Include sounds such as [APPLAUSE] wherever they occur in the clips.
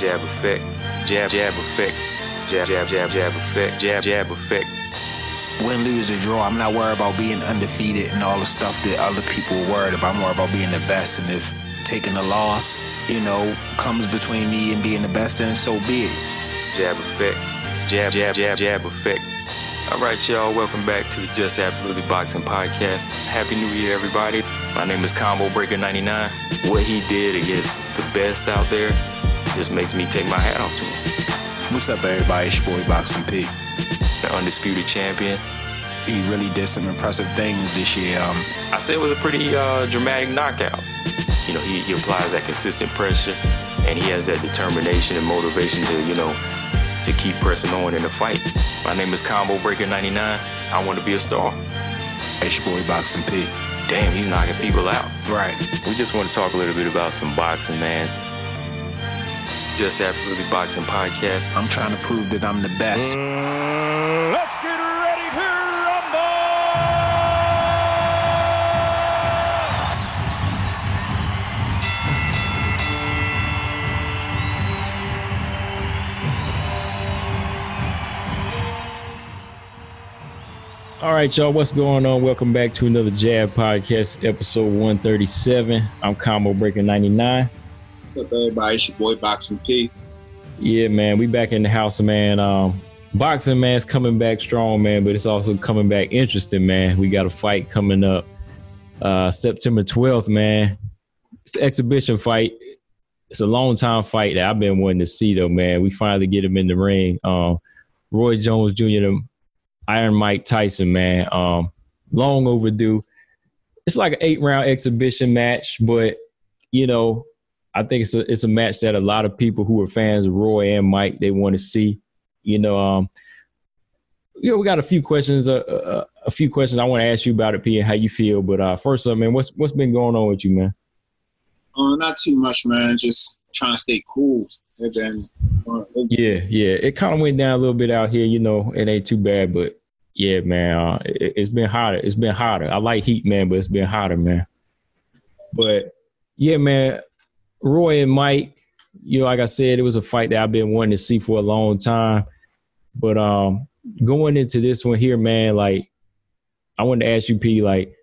jab effect, jab, jab effect, jab, jab, jab, jab effect, jab, jab effect. Win, lose, or draw, I'm not worried about being undefeated and all the stuff that other people are worried about. I'm worried about being the best. And if taking a loss, you know, comes between me and being the best, then so be it. Jab effect, jab, jab, jab, jab effect. All right, y'all, welcome back to the Just Absolutely Boxing Podcast. Happy New Year, everybody. My name is Combo Breaker 99. What he did against the best out there just makes me take my hat off to him. What's up, everybody? It's your boy Boxing P. The undisputed champion. He really did some impressive things this year. Um, I say it was a pretty uh, dramatic knockout. You know, he, he applies that consistent pressure and he has that determination and motivation to, you know, to keep pressing on in the fight. My name is Combo Breaker 99. I want to be a star. it's your boy Boxing P. Damn, he's knocking people out. Right. We just want to talk a little bit about some boxing, man. Just Absolutely Boxing Podcast. I'm trying to prove that I'm the best. Let's get ready to rumble! All right, y'all, what's going on? Welcome back to another Jab Podcast, episode 137. I'm Combo Breaker 99. What's up, everybody? It's your boy Boxing P. Yeah, man, we back in the house, man. Um, boxing, man's coming back strong, man, but it's also coming back interesting, man. We got a fight coming up uh, September 12th, man. It's an exhibition fight. It's a long time fight that I've been wanting to see, though, man. We finally get him in the ring. Um, Roy Jones Jr., the Iron Mike Tyson, man. Um, long overdue. It's like an eight round exhibition match, but you know, I think it's a it's a match that a lot of people who are fans of Roy and Mike they want to see. You know, um, you know, we got a few questions, uh, uh, a few questions I want to ask you about it, P, and how you feel. But uh, first up, man, what's what's been going on with you, man? Uh, not too much, man. Just trying to stay cool. And then, uh, Yeah, yeah, it kind of went down a little bit out here. You know, it ain't too bad, but yeah, man, uh, it, it's been hotter. It's been hotter. I like heat, man, but it's been hotter, man. But yeah, man, Roy and Mike, you know, like I said, it was a fight that I've been wanting to see for a long time. But um, going into this one here, man, like I wanted to ask you, P, like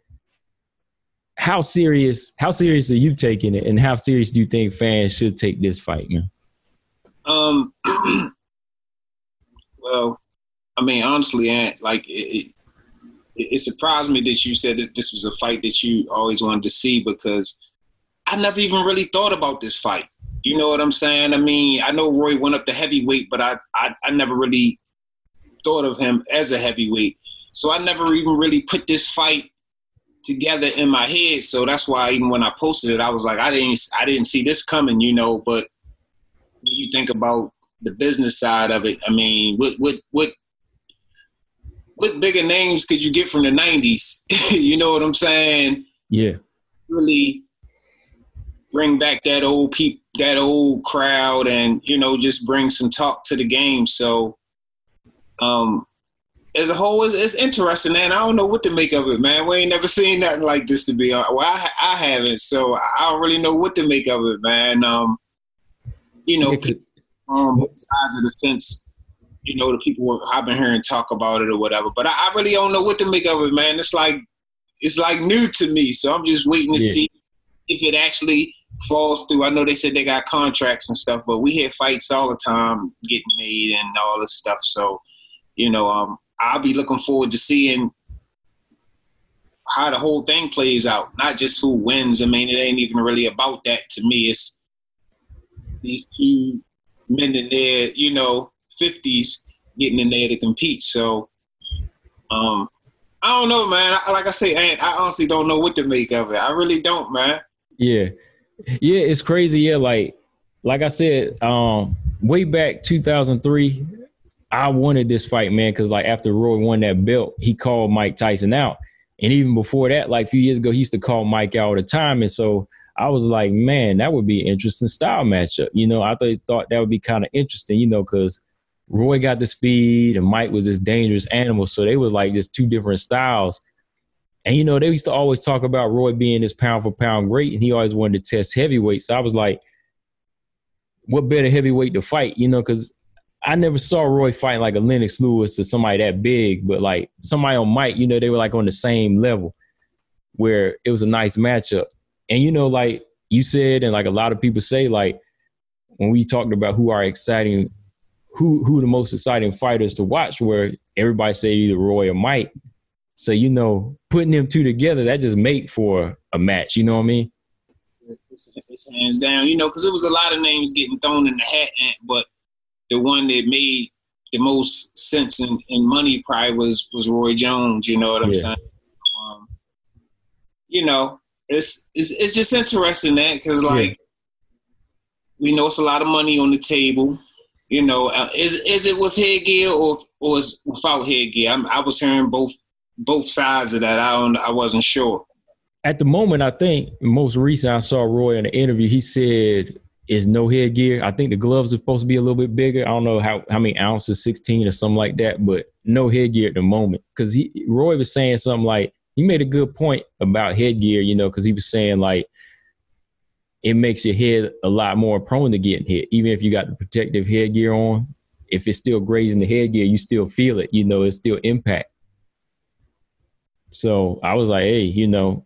how serious, how serious are you taking it, and how serious do you think fans should take this fight, man? um, [CLEARS THROAT] well, I mean, honestly, Ant, like it, it, it surprised me that you said that this was a fight that you always wanted to see because I never even really thought about this fight. You know what I'm saying? I mean, I know Roy went up to heavyweight, but I, I, I never really thought of him as a heavyweight. So I never even really put this fight together in my head. So that's why even when I posted it, I was like, I didn't I didn't see this coming, you know. But when you think about the business side of it, I mean, what what what what bigger names could you get from the '90s? [LAUGHS] you know what I'm saying? Yeah, Really bring back that old peop that old crowd, and you know, just bring some talk to the game. So, um, as a whole, it's, it's interesting, man. I don't know what to make of it, man. We ain't never seen nothing like this to be honest. Well, I, I haven't, so I don't really know what to make of it, man. Um, you know, um, both sides of the fence. You know, the people I've been hearing talk about it or whatever, but I, I really don't know what to make of it, man. It's like it's like new to me, so I'm just waiting to Yeah. see if it actually falls through. I know they said they got contracts and stuff, but we hear fights all the time getting made and all this stuff. So, you know, um, I'll be looking forward to seeing how the whole thing plays out, not just who wins. I mean, it ain't even really about that to me. It's these two men in their, you know, fifties getting in there to compete. So, um, I don't know, man. Like I say, I honestly don't know what to make of it. I really don't, man. Yeah. Yeah, it's crazy. Yeah, like like I said, um, way back 2003, I wanted this fight, man, because like after Roy won that belt, he called Mike Tyson out. And even before that, like a few years ago, he used to call Mike out all the time. And so I was like, man, that would be an interesting style matchup. You know, I thought, thought that would be kind of interesting, you know, because Roy got the speed and Mike was this dangerous animal. So they were like just two different styles. And you know, they used to always talk about Roy being this pound for pound great, and he always wanted to test heavyweight. So I was like, what better heavyweight to fight, you know, because I never saw Roy fight like a Lennox Lewis or somebody that big, but like somebody on Mike, you know, they were like on the same level where it was a nice matchup. And you know, like you said, and like a lot of people say, like when we talked about who are exciting, who who the most exciting fighters to watch, where everybody say either Roy or Mike. So you know, putting them two together, that just make for a match. You know what I mean? It's, it's hands down, you know, because it was a lot of names getting thrown in the hat, but the one that made the most sense in, in money probably was was Roy Jones. You know what I'm yeah. saying? Um, you know, it's it's it's just interesting that because like yeah. we know it's a lot of money on the table. You know, uh, is is it with headgear or or is without headgear? I'm, i was hearing both both sides of that. I don't. I wasn't sure. At the moment, I think most recent I saw Roy in an interview. He said is no headgear. I think the gloves are supposed to be a little bit bigger. I don't know how, how many ounces, 16 or something like that, but no headgear at the moment. Cause he Roy was saying something like he made a good point about headgear, you know, because he was saying like it makes your head a lot more prone to getting hit. Even if you got the protective headgear on, if it's still grazing the headgear, you still feel it, you know, it's still impact. So I was like, hey, you know,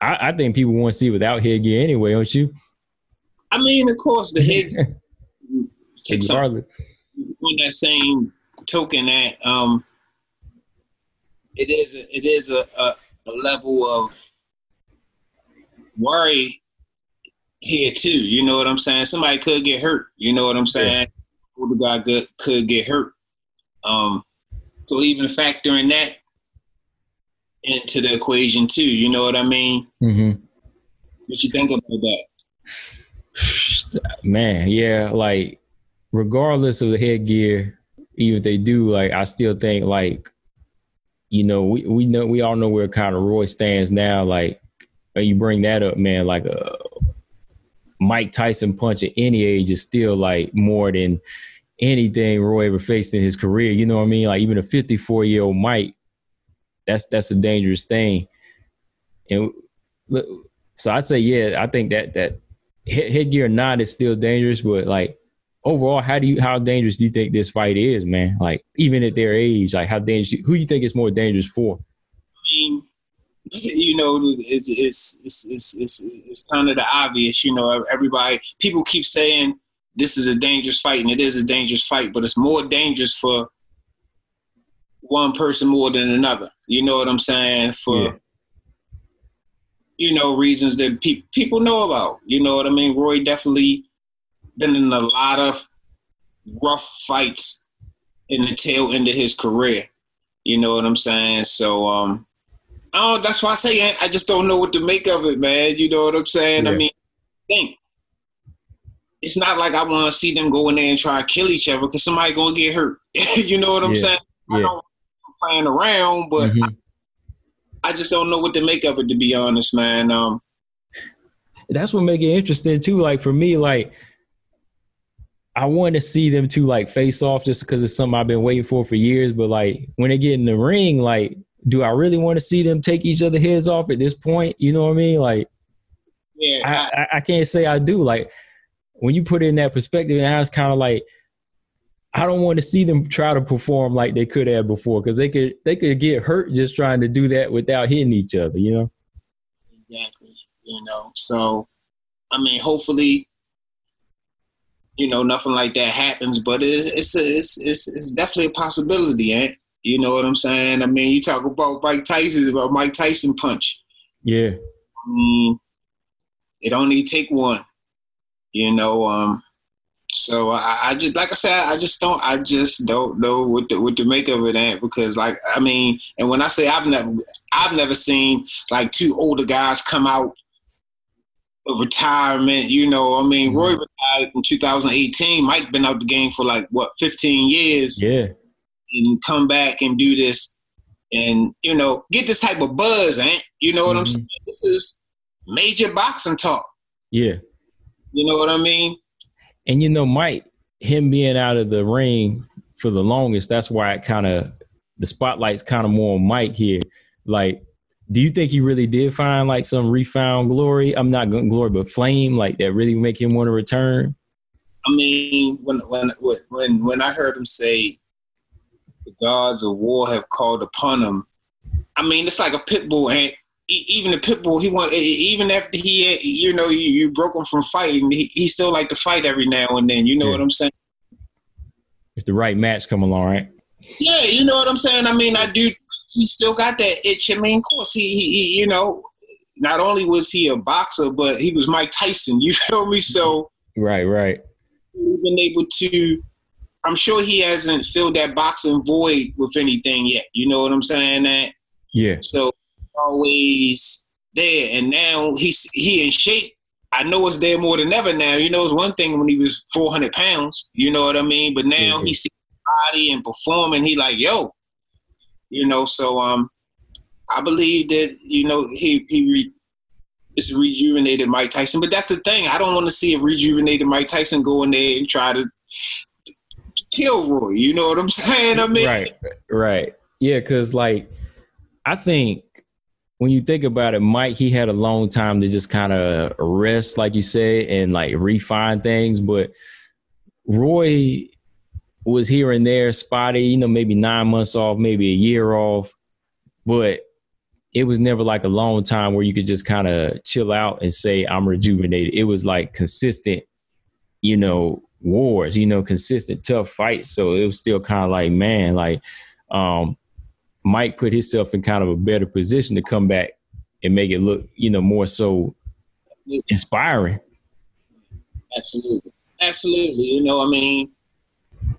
I, I think people want to see without headgear anyway, don't you? I mean, of course, the head [LAUGHS] takes on that same token that um, it is a, it is a, a, a level of worry here too. You know what I'm saying? Somebody could get hurt. You know what I'm saying? Yeah. The guy could, could get hurt. Um, so even factoring that into the equation too. You know what I mean? Mm-hmm. What you think about that? [SIGHS] Man, yeah, like regardless of the headgear, even if they do, like I still think like, you know, we, we know we all know where kind of Roy stands now. Like you bring that up, man, like a Mike Tyson punch at any age is still like more than anything Roy ever faced in his career. You know what I mean? Like even a 54 year old Mike, that's that's a dangerous thing. And so I say, yeah, I think that that headgear not is still dangerous, but like overall, how do you how dangerous do you think this fight is, man? Like even at their age, like how dangerous? Who do you think is more dangerous for? I mean, you know, it's it's it's it's it's, it's kind of the obvious. You know, everybody people keep saying this is a dangerous fight, and it is a dangerous fight, but it's more dangerous for one person more than another. You know what I'm saying? For yeah you know, reasons that pe- people know about. You know what I mean? Roy definitely been in a lot of rough fights in the tail end of his career. You know what I'm saying? So, um, oh, that's why I say I just don't know what to make of it, man. You know what I'm saying? Yeah. I mean, think it's not like I want to see them go in there and try to kill each other because somebody gonna get hurt. [LAUGHS] you know what I'm yeah. saying? Yeah. I don't playing around, but mm-hmm. I, I just don't know what to make of it to be honest, man. Um, that's what make it interesting too. Like for me, like I want to see them two like face off just because it's something I've been waiting for for years. But like when they get in the ring, like, do I really want to see them take each other heads off at this point? You know what I mean? Like, yeah, I, I, I can't say I do. Like when you put it in that perspective, and I was kind of like, I don't want to see them try to perform like they could have before because they could they could get hurt just trying to do that without hitting each other, you know. Exactly. You know, so I mean, hopefully, you know, nothing like that happens, but it's it's a, it's, it's it's definitely a possibility, ain't? You know what I'm saying? I mean, you talk about Mike Tyson, about Mike Tyson punch. Yeah. Mean, it only take one. You know, um, so I, I, just like I said, I just don't I just don't know what to what to make of it at because like I mean, and when I say I've never I've never seen like two older guys come out of retirement, you know, I mean, Roy mm-hmm. retired in 2018. Mike been out the game for like what 15 years. Yeah. And come back and do this and you know, get this type of buzz, ain't you know what mm-hmm. I'm saying? This is major boxing talk. Yeah. You know what I mean? And you know, Mike, him being out of the ring for the longest, that's why it kind of the spotlight's kind of more on Mike here. Like, do you think he really did find like some refound glory? I'm not going glory, but flame, like that really make him want to return? I mean, when when when when I heard him say, "The gods of war have called upon him," I mean, it's like a pit bull, and even the pit bull, he want even after he, you know, you, you broke him from fighting, he, he still like to fight every now and then. You know yeah. what I'm saying? If the right match come along, right? Yeah, you know what I'm saying. I mean, I do. He still got that itch. I mean, of course, he, he, you know, not only was he a boxer, but he was Mike Tyson. [LAUGHS] You feel me? So right, right. Been able to. I'm sure he hasn't filled that boxing void with anything yet. You know what I'm saying? That yeah. So always there, and now he's he in shape. I know it's there more than ever now. You know, it's one thing when he was 400 pounds. You know what I mean? But now mm-hmm. he's body and performing. He like, yo, you know. So um, I believe that you know he he re, it's rejuvenated Mike Tyson. But that's the thing. I don't want to see a rejuvenated Mike Tyson go in there and try to kill Roy. You know what I'm [LAUGHS] saying? I mean, right, right, yeah. Because like, I think when you think about it, Mike, he had a long time to just kind of rest, like you said, and like refine things. But Roy was here and there, spotty, you know, maybe nine months off, maybe a year off. But it was never like a long time where you could just kind of chill out and say, I'm rejuvenated. It was like consistent, you know, wars, you know, consistent tough fights. So it was still kind of like, man, like um, Mike put himself in kind of a better position to come back and make it look, you know, more so inspiring. Absolutely. Absolutely. You know, I mean,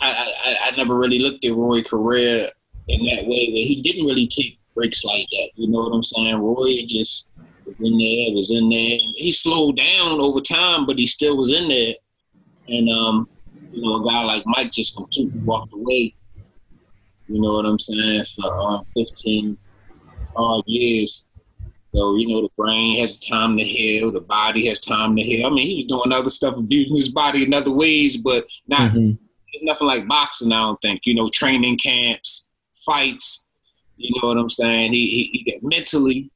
I, I, I never really looked at Roy career in that way where he didn't really take breaks like that. You know what I'm saying? Roy just was in there, was in there. He slowed down over time, but he still was in there. And um, you know, a guy like Mike just completely walked away. You know what I'm saying? For um, 15 odd years. So, you know, the brain has time to heal, the body has time to heal. I mean, he was doing other stuff, abusing his body in other ways, but not mm-hmm it's nothing like boxing. I don't think you know training camps, fights. You know what I'm saying? He he, he mentally.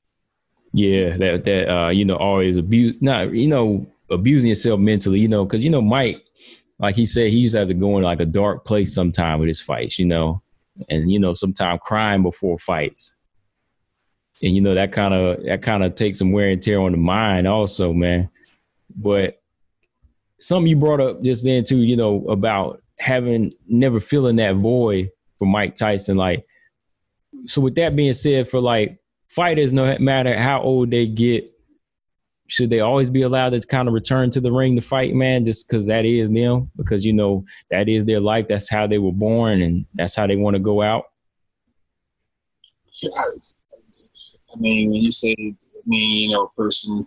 Yeah, that that uh, you know always abuse. Not you know abusing yourself mentally. You know because you know Mike, like he said, he used to have to go in like a dark place sometime with his fights. You know, and you know sometimes crying before fights. And you know that kind of that kind of takes some wear and tear on the mind, also, man. But something you brought up just then too, you know, about having never feeling that void for Mike Tyson. Like, so with that being said, for like fighters, no matter how old they get, should they always be allowed to kind of return to the ring to fight, man? Just because that is them, because you know that is their life. That's how they were born, and that's how they want to go out. I mean, when you say, I mean, you know, a person,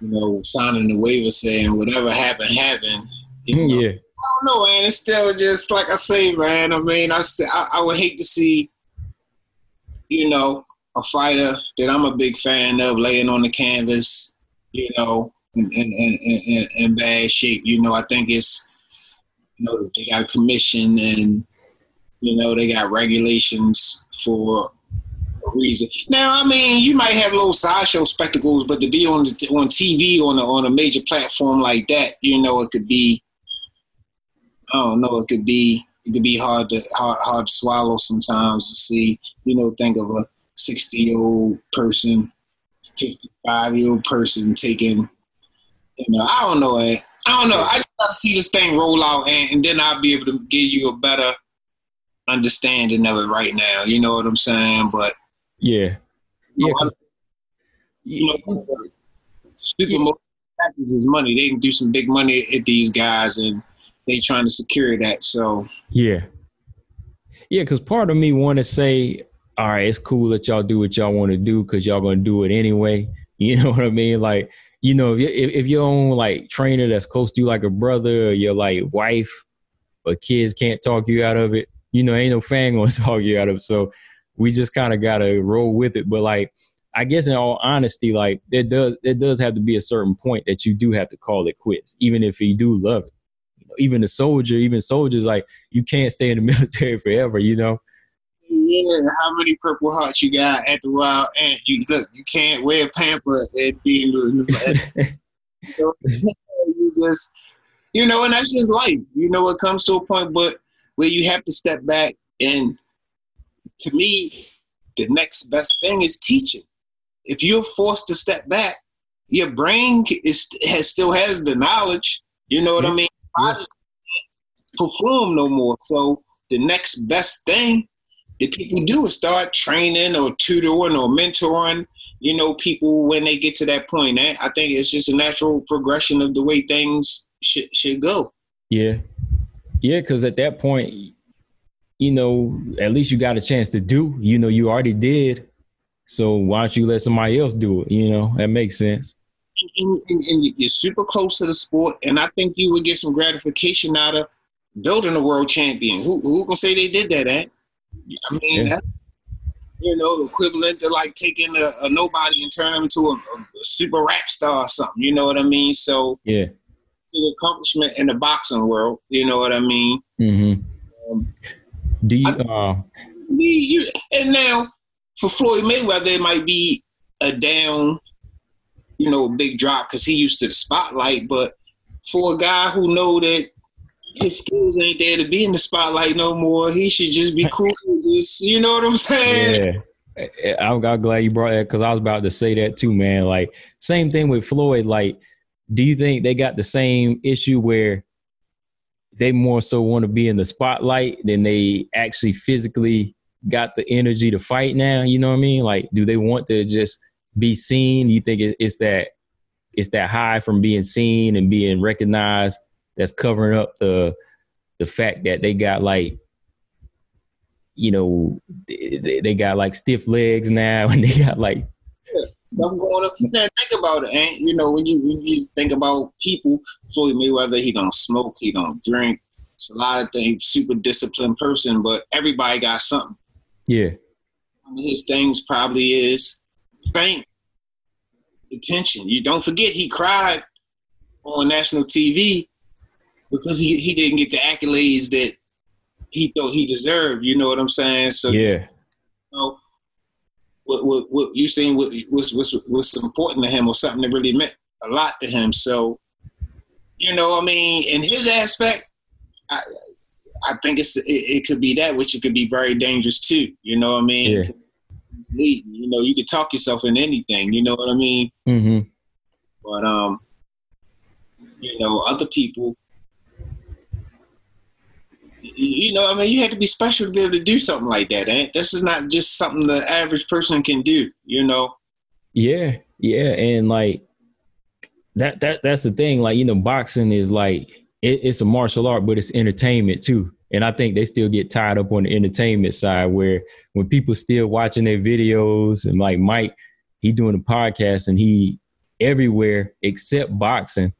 you know, signing the waiver saying whatever happened happened. You mm, know, yeah I don't know, man. It's still just like I say, man. I mean, I, I, I would hate to see, you know, a fighter that I'm a big fan of laying on the canvas, you know, in, in, in, in, bad shape. You know, I think it's, you know, they got a commission and, you know, they got regulations for a reason. Now, I mean, you might have little sideshow spectacles, but to be on the, on TV on a, on a major platform like that, you know, it could be I don't know. It could be it could be hard to hard, hard to swallow sometimes to see. You know, think of a sixty year old person, fifty five year old person taking. You know, I don't know. Eh, I don't know. I just got to see this thing roll out, and, and then I'll be able to give you a better understanding of it right now. You know what I'm saying? But yeah, yeah. You know, super yeah. is money. They can do some big money at these guys, and they trying to secure that. So yeah, yeah. Because part of me want to say, all right, it's cool that y'all do what y'all want to do because y'all gonna do it anyway. [LAUGHS] You know what I mean? Like, you know, if you, if, if your own like trainer that's close to you, like a brother or your like wife or kids can't talk you out of it, you know, ain't no fan [LAUGHS] gonna talk you out of it. So we just kind of gotta roll with it. But like, I guess in all honesty, like there does there does have to be a certain point that you do have to call it quits, even if you do love it You know, even a soldier, even soldiers, like you can't stay in the [LAUGHS] military forever, you know. Yeah, how many Purple Hearts you got at the Wild Ant? You look, you can't wear pamper and be in the. you just you know, and that's just life. You know, it comes to a point, but where you have to step back. And to me, the next best thing is teaching. If you're forced to step back, your brain is has still has the knowledge. You know what I mean? Body perform no more. So the next best thing that people do is start training or tutoring or mentoring. You know, people when they get to that point. Eh? I think it's just a natural progression of the way things should should go. Yeah, yeah. Because at that point, you know, at least you got a chance to do. You know, you already did. So why don't you let somebody else do it? You know, that makes sense. And, and, and you're super close to the sport, and I think you would get some gratification out of building a world champion. Who who can say they did that? Eh? I mean, yeah. that, you know, equivalent to like taking a, a nobody and turning them to a, a, super rap star or something. You know what I mean? So yeah, the accomplishment in the boxing world. You know what I mean? Mm-hmm. Um, Do you? I, uh, you and now for Floyd Mayweather, it might be a down, you know, big drop because he used to the spotlight. But for a guy who know that his skills ain't there to be in the spotlight no more, he should just be cool. [LAUGHS] just you know what I'm saying? Yeah. I'm, I'm glad you brought that because I was about to say that too, man. Like same thing with Floyd. Like, do you think they got the same issue where they more so want to be in the spotlight than they actually physically got the energy to fight now? You know what I mean? Like, do they want to just be seen? You think it's that it's that high from being seen and being recognized that's covering up the the fact that they got like you know they, they got like stiff legs now [LAUGHS] and they got like yeah, stuff going on. Man, think about it, and you know when you when you think about people, Floyd Mayweather, he don't smoke, he don't drink. It's a lot of things. Super disciplined person, but everybody got something. Yeah. His things probably is fame, attention. You don't forget he cried on national TV because he, he didn't get the accolades that he thought he deserved. You know what I'm saying? So yeah. You know, what, what, what you seen what, what's, what's, what's important to him or something that really meant a lot to him. So, you know, I mean, in his aspect, I, I think it's it, it, could be that, which it could be very dangerous too. You know what I mean? Yeah. You know, you could talk yourself in anything. You know what I mean? Mm-hmm. But um, you know, other people. You know, I mean, you have to be special to be able to do something like that. Eh? This is not just something the average person can do. You know? Yeah, yeah, and like that that that's the thing. Like you know, boxing is like it, it's a martial art, but it's entertainment too. And I think they still get tied up on the entertainment side where when people still watching their videos and like Mike, he doing a podcast and he everywhere except boxing,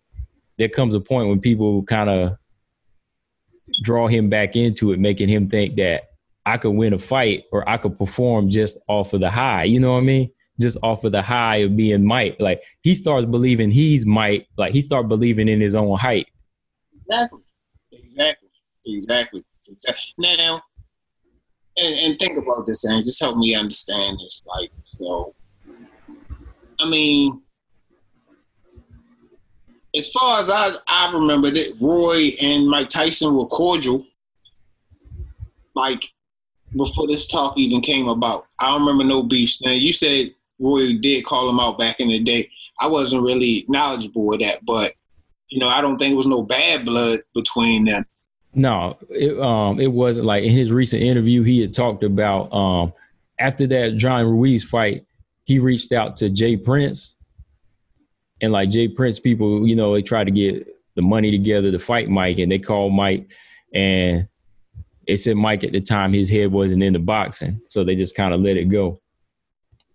there comes a point when people kind of draw him back into it, making him think that I could win a fight or I could perform just off of the high. You know what I mean? Just off of the high of being Mike. Like he starts believing he's Mike. Like he starts believing in his own height. Exactly. Exactly. Exactly. Exactly. Now, and, and think about this, and just help me understand this. Like, so, I mean, as far as I I remember that Roy and Mike Tyson were cordial. Like before this talk even came about, I don't remember no beefs. Now you said Roy did call him out back in the day. I wasn't really knowledgeable of that, but you know, I don't think it was no bad blood between them. No, it um it wasn't like in his recent interview he had talked about um after that John Ruiz fight, he reached out to Jay Prince and like Jay Prince people, you know, they tried to get the money together to fight Mike and they called Mike and they said Mike at the time his head wasn't in the boxing. So they just kind of let it go.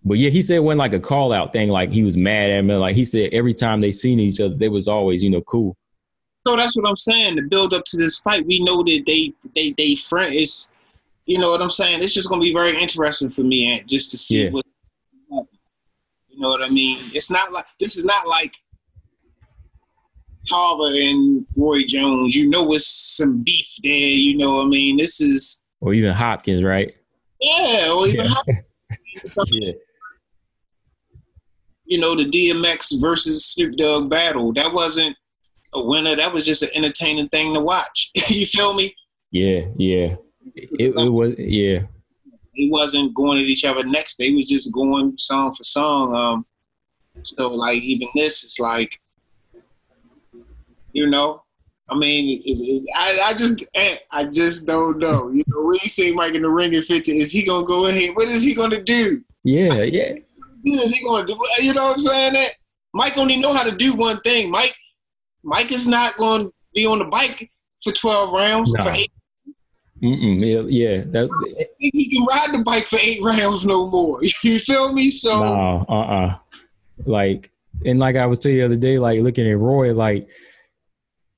But yeah, he said it wasn't like a call out thing, like he was mad at me. Like he said every time they seen each other, they was always, you know, cool. So that's what I'm saying. The build up to this fight, we know that they they they friend is you know what I'm saying? It's just gonna be very interesting for me and just to see yeah. what know what I mean? It's not like this is not like Tarver and Roy Jones. You know it's some beef there, you know what I mean? This is Or even Hopkins, right? Yeah, or even Yeah. Hopkins. [LAUGHS] Yeah. you know, the DMX versus Snoop Dogg battle. That wasn't a winner. That was just an entertaining thing to watch. [LAUGHS] you feel me? Yeah, yeah. It, it was yeah. They wasn't going at each other next. They was just going song for song. Um, so like even this is like, you know, I mean, I, I just eh, I just don't know. You know, when you see Mike in the ring at 50, is he gonna go ahead? What is he gonna do? Yeah, yeah. Is he gonna do? You know what I'm saying? That Mike only know how to do one thing. Mike, Mike is not gonna be on the bike for 12 rounds. For eight. Mm-mm, yeah, yeah. That's he can ride the bike for eight rounds no more. [LAUGHS] You feel me? So no, uh, uh Like, and like I was telling you the other day, like looking at Roy, like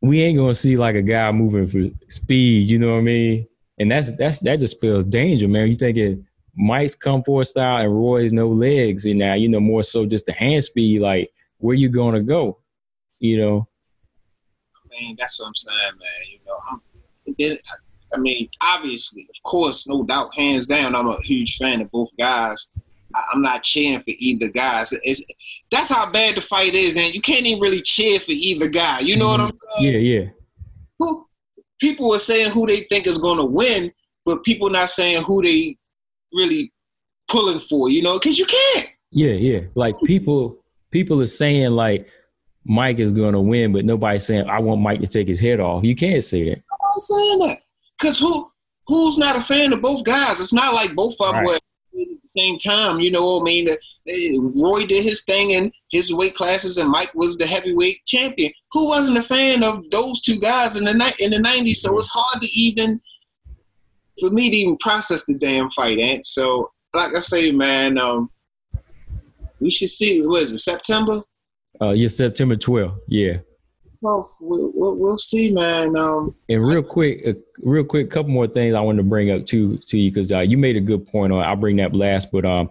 we ain't gonna see like a guy moving for speed. You know what I mean? And that's that's that just spells danger, man. You thinking Mike's come forward style and Roy's no legs, and now you know more so just the hand speed. Like, where you gonna go? You know? I mean, that's what I'm saying, man. You know, I'm. Then, I mean, obviously, of course, no doubt, hands down, I'm a huge fan of both guys. I, I'm not cheering for either guys. It's that's how bad the fight is, and you can't even really cheer for either guy. You know what I'm mm-hmm. saying? Yeah, yeah. Who people are saying who they think is going to win, but people not saying who they really pulling for. You know, because you can't. Yeah, yeah. Like people people are saying like Mike is gonna win, but nobody's saying I want Mike to take his head off. You can't say that. I'm not saying that because who who's not a fan of both guys? It's not like both of them Right. were at the same time. You know what I mean? Eh, Roy did his thing in his weight classes, and Mike was the heavyweight champion. Who wasn't a fan of those two guys in the ni- in the '90s? So it's hard to even for me to even process the damn fight, Ant. So, like I say, man, um, we should see. What is it? September Uh yeah, September 12th. Yeah. 12th. We'll, we'll, we'll see, man. Um, And real quick, uh, real quick, couple more things I wanted to bring up to to you because uh, you made a good point on. I'll bring that last, but um,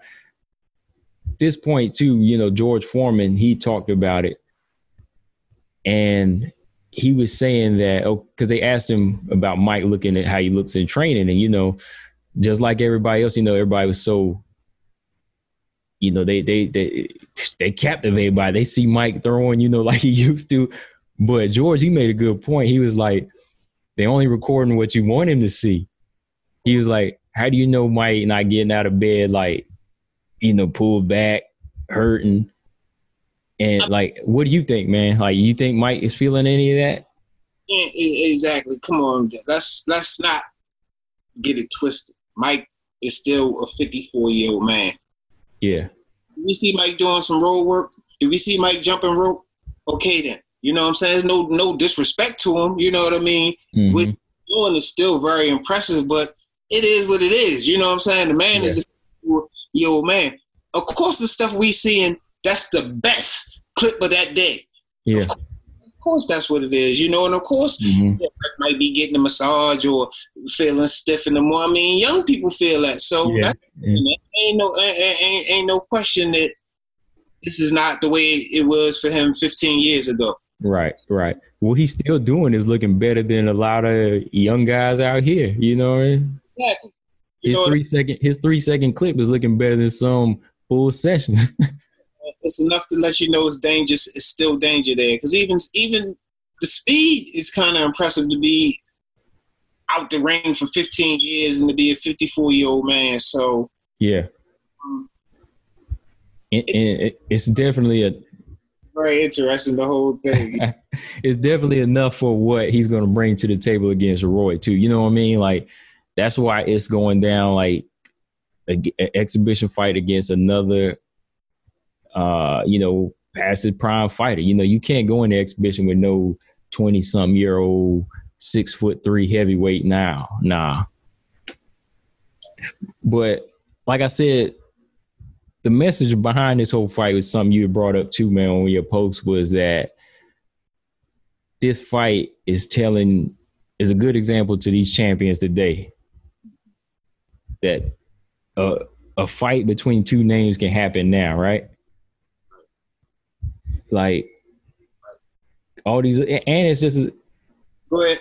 this point too, you know, George Foreman he talked about it, and he was saying that oh, because they asked him about Mike looking at how he looks in training, and you know, just like everybody else, you know, everybody was so. You know, they they they they captivated by. it. They see Mike throwing, you know, [LAUGHS] like he used to. But George, he made a good point. He was like, they only recording what you want him to see. He was like, how do you know Mike not getting out of bed, like, you know, pulled back, hurting? And uh, like, what do you think, man? Like, you think Mike is feeling any of that? Yeah, e- exactly. Come on, let's let's not get it twisted. Mike is still a 54 year old man. Yeah. Do we see Mike doing some road work? Do we see Mike jumping rope? Okay, then. You know what I'm saying? There's no no disrespect to him. You know what I mean? Mhm. What he's doing is still very impressive, but it is what it is. You know what I'm saying? The man is a 54 year old man. Of course, the stuff we seeing that's the best clip of that day. Yeah. Of course, that's what it is. You know, and of course, Mhm. might be getting a massage or feeling stiff in the morning. I mean, young people feel that, so Yeah. that's, ain't no ain't, ain't, ain't no question that this is not the way it was for him 15 years ago. Right, right. What he's still doing is looking better than a lot of young guys out here. You know what I mean? Exactly. You His know, three second his three second clip is looking better than some full session. [LAUGHS] it's enough to let you know it's dangerous. It's still danger there because even even the speed is kind of impressive to be out the ring for 15 years and to be a 54 year old man. So yeah. Um, it- it's definitely a very interesting the whole thing. [LAUGHS] it's definitely enough for what he's going to bring to the table against Roy too. You know what I mean? Like that's why it's going down like an exhibition fight against another, uh, you know, his prime fighter. You know, you can't go in the exhibition with no twenty something year old six foot three heavyweight now. Nah. But like I said, the message behind this whole fight was something you brought up too, man, on your post was that this fight is telling is a good example to these champions today that a, a fight between two names can happen now, right? Like all these, and it's just Go ahead.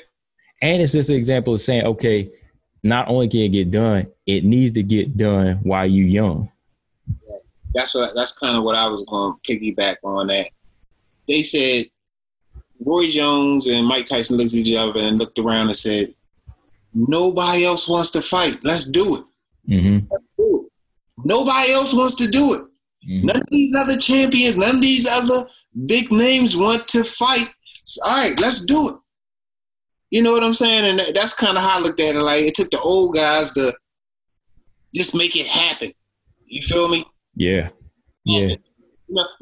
and it's just an example of saying, okay, not only can it get done, it needs to get done while you're young. That's what. That's kind of what I was going to piggyback on. That they said Roy Jones and Mike Tyson looked at each other and looked around and said, "Nobody else wants to fight. Let's do it. Mm-hmm. Let's do it. Nobody else wants to do it. Mm-hmm. None of these other champions, none of these other big names want to fight. So, all right, let's do it. You know what I'm saying? And that, that's kind of how I looked at it. Like it took the old guys to just make it happen. You feel me? Yeah. Yeah.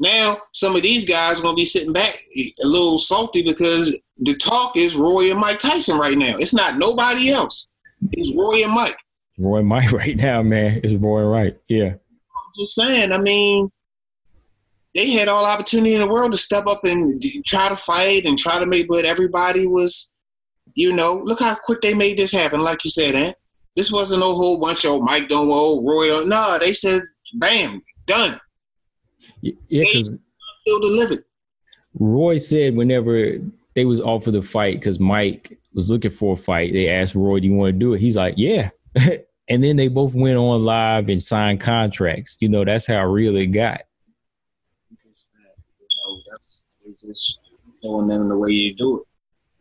Now- some of these guys are gonna be sitting back a little salty because the talk is Roy and Mike Tyson right now. It's not nobody else. It's Roy and Mike. Roy and Mike [LAUGHS] right now, man. It's Roy right. Yeah. I'm just saying. I mean, they had all opportunity in the world to step up and try to fight and try to make, but everybody was, you know, look how quick they made this happen. Like you said, eh? This wasn't no whole bunch of Mike don't owe Roy don't. No, they said, bam, done. Yeah, because Still delivered. Roy said whenever they was offered the fight, because Mike was looking for a fight, they asked Roy, "Do you want to do it?" He's like, "Yeah." [LAUGHS] and then they both went on live and signed contracts. You know, that's how real it got. Just you know, that's they just showing them the way you do it.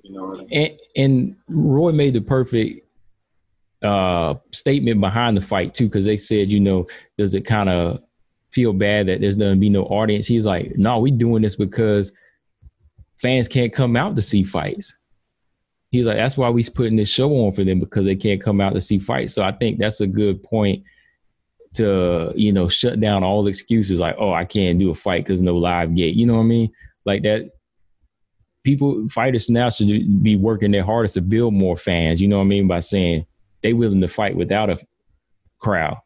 You know I mean? And and Roy made the perfect uh statement behind the fight too, because they said, you know, does it kind of feel bad that there's gonna be no audience? He's like, no, we doing this because fans can't come out to see fights. He's like, that's why we putting this show on for them because they can't come out to see fights. So I think that's a good point to you know shut down all excuses like, oh, I can't do a fight because no live gate. You know what I mean? Like that people fighters now should be working their hardest to build more fans. You know what I mean by saying they willing to fight without a crowd.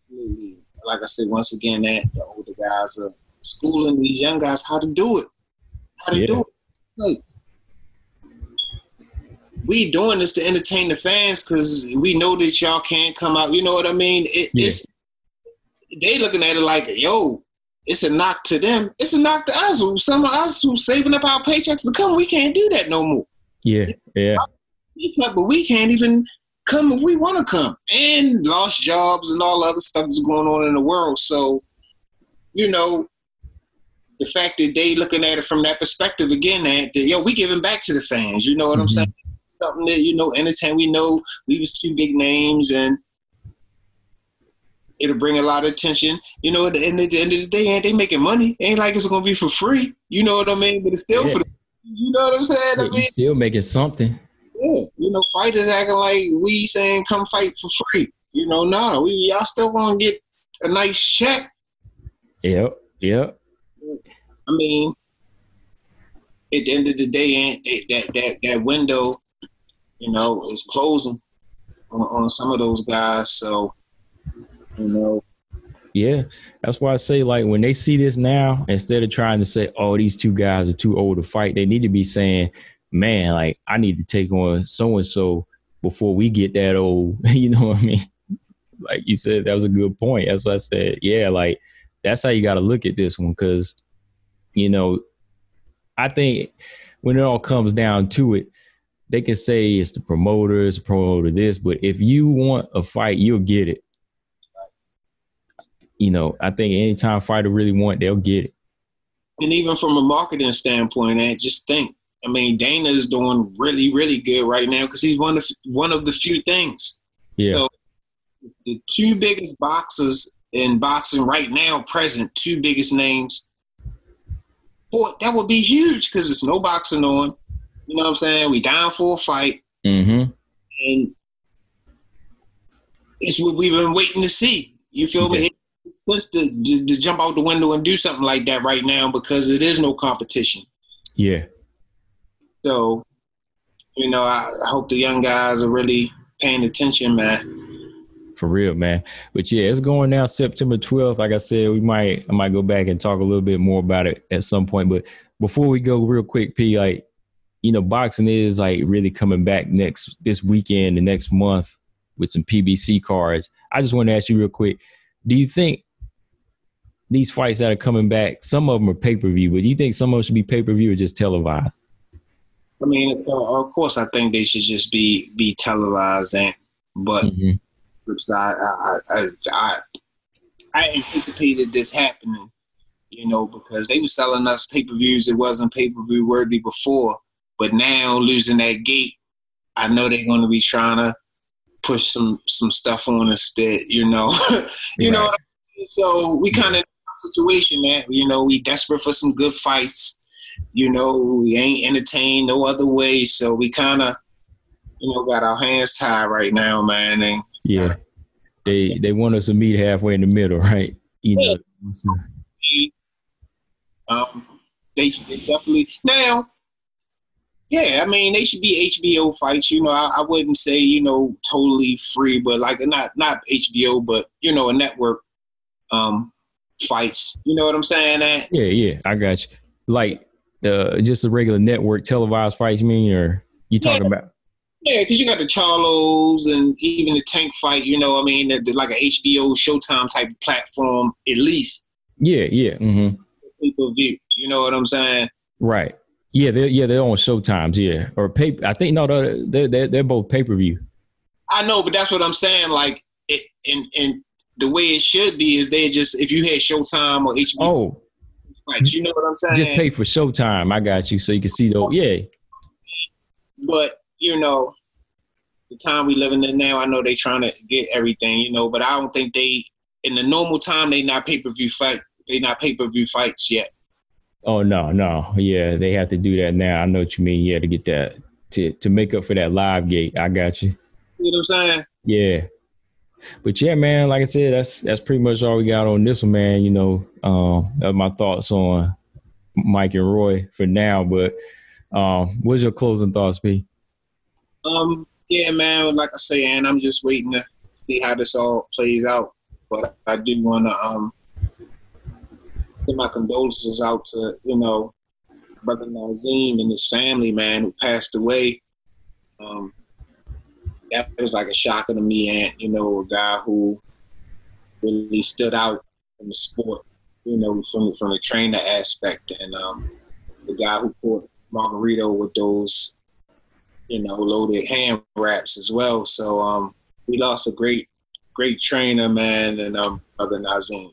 Absolutely. Like I said, once again, that the older guys are schooling these young guys how to do it. How to Yeah. do it. Like, we doing this to entertain the fans because we know that y'all can't come out. You know what I mean? It, Yeah. It's they looking at it like, yo, it's a knock to them. It's a knock to us. Some of us who saving up our paychecks to come, we can't do that no more. Yeah, yeah, but we can't even come we want to come. And lost jobs and all the other stuff that's going on in the world. So, you know, the fact that they looking at it from that perspective again, that, that yo, we giving back to the fans. You know what I'm Mhm. saying? Something that you know, entertain. We know we was two big names, and it'll bring a lot of attention. You know, at the end, at the end of the day, ain't they making money? Ain't like it's gonna be for free. You know what I mean? But it's still Yeah. for the. You know what I'm saying? I you mean, still making something. Yeah, you know, fighters acting like we saying come fight for free. You know, no, we y'all still gonna get a nice check. Yep, yep. I mean, at the end of the day, that that that window, you know, is closing on, on some of those guys. So, you know, Yeah, that's why I say like when they see this now, instead of trying to say, "Oh, these two guys are too old to fight," they need to be saying, "Man, like I need to take on so and so before we get that old." [LAUGHS] you know what I mean? Like you said, that was a good point. That's what I said. Yeah, like that's how you got to look at this one because, you know, I think when it all comes down to it, they can say it's the promoter, promoters, promoter this, but if you want a fight, you'll get it you know, I think anytime fighter really want, they'll get it. and even from a marketing standpoint, and just think. I mean, Dana is doing really, really good right now because he's one of one of the few things. Yeah. So the two biggest boxers in boxing right now, present, two biggest names. Boy, that would be huge because it's no boxing on. You know what I'm saying? We down for a fight, Mm-hmm. and it's what we've been waiting to see. You feel me? Yeah. It makes to, to, to jump out the window and do something like that right now because it is no competition. Yeah. So, you know, I, hope the young guys are really paying attention, man. For real, man. But yeah, it's going now September 12th. Like I said, we might I might go back and talk a little bit more about it at some point. But before we go real quick, P, like, you know, boxing is like really coming back next this weekend and next month with some PBC cards. I just want to ask you real quick, do you think these fights that are coming back, some of them are pay-per-view, but do you think some of them should be pay-per-view or just televised? I mean, of course, I think they should just be be televised, and but Mhm. side, I, I, I, I anticipated this happening. you know, because they were selling us pay per views that wasn't pay per view worthy before. But now losing that gate, I know they're going to be trying to push some some stuff on us that you know, [LAUGHS] you know. I mean? So we kind of situation that you know we desperate for some good fights. You know, we ain't entertained no other way, so we kind of you know got our hands tied right now, man. And yeah, they they want us to meet halfway in the middle, right? You know. Um, they, they definitely now yeah, I mean they should be HBO fights. You know, I, I, wouldn't say you know totally free, but like not not HBO, but you know a network um fights. You know what I'm saying? That yeah, yeah, I got you. Like the just a regular network televised fight? you mean, or you talking yeah. about? Yeah, because you got the Charlos and even the Tank fight. You know, I mean, the, the, like a HBO Showtime type of platform, at least. Yeah, yeah. Mm-hmm. People view. You know what I'm saying? Right. Yeah, they're yeah they're on Showtimes. Yeah, or pay. I think no, they're they're they're both pay per view. I know, but that's what I'm saying. Like, it, and and the way it should be is they just if you had Showtime or HBO. Oh, you know what I'm saying? Just pay for Showtime. I got you, so you can see those. Yeah. But you know, the time we living in now, I know they trying to get everything. You know, but I don't think they in the normal time they not pay per view fight. They not pay per view fights yet. Oh no, no, yeah, they have to do that now. I know what you mean. Yeah, to get that to to make up for that live gate. I got you. You know what I'm saying? Yeah. But yeah, man, like I said, that's that's pretty much all we got on this one, man. You know, um, my thoughts on Mike and Roy for now. But um, what's your closing thoughts, P? Um, yeah, man. Like I say, and I'm just waiting to see how this all plays out. But I do want to um send my condolences out to you know brother Naazim and his family, man, who passed away. Um, that was like a shocker to me, and you know, a guy who really stood out in the sport, you know, from from the trainer aspect, and um, the guy who put Margarito with those, you know, loaded hand wraps as well. So um, we lost a great, great trainer, man, and um, brother Naazim.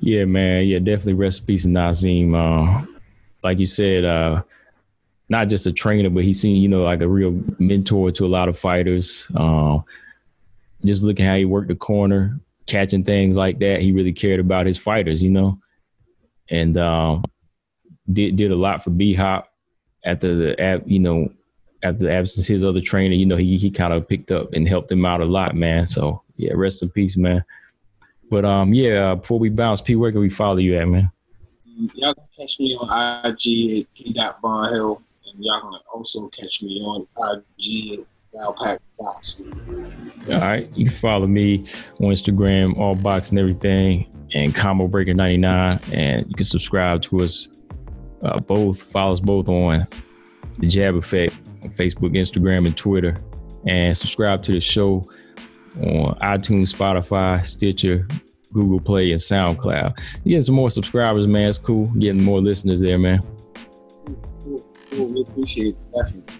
Yeah, man. Yeah, definitely rest in peace Naazim. Uh, like you said, uh, not just a trainer, but he seen, you know, like a real mentor to a lot of fighters. Uh, just looking how he worked the corner, catching things like that. He really cared about his fighters, you know, and um, did did a lot for B Hop after the you know after the absence of his other trainer. You know, he he kind of picked up and helped him out a lot, man. So yeah, rest in peace, man. But um, yeah. Before we bounce, P, where can we follow you at, man? Y'all can catch me on IG at P. And y'all can also catch me on IG at Boxing. All right, you can follow me on Instagram, all boxing everything, and Combo Breaker ninety nine, and you can subscribe to us uh, both. Follow us both on the Jab Effect on Facebook, Instagram, and Twitter, and subscribe to the show on iTunes, Spotify, Stitcher, Google Play, and SoundCloud. You getting some more subscribers, man. It's cool. Getting more listeners there, man. We appreciate it, definitely.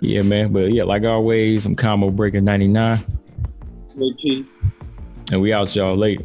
Yeah, man. But yeah, like always, I'm Combo Breaker 99. AP. And we out y'all later.